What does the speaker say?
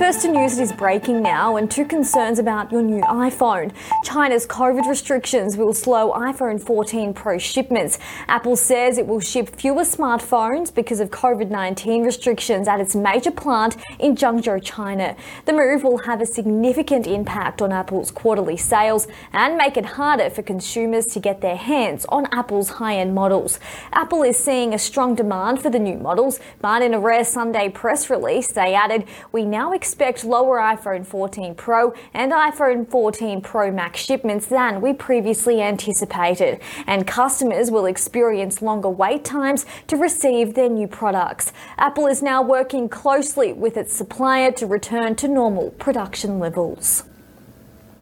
First to news that is breaking now, and two concerns about your new iPhone. China's COVID restrictions will slow iPhone 14 Pro shipments. Apple says it will ship fewer smartphones because of COVID 19 restrictions at its major plant in Zhengzhou, China. The move will have a significant impact on Apple's quarterly sales and make it harder for consumers to get their hands on Apple's high end models. Apple is seeing a strong demand for the new models, but in a rare Sunday press release, they added, We now expect expect lower iPhone 14 Pro and iPhone 14 Pro Max shipments than we previously anticipated, and customers will experience longer wait times to receive their new products. Apple is now working closely with its supplier to return to normal production levels.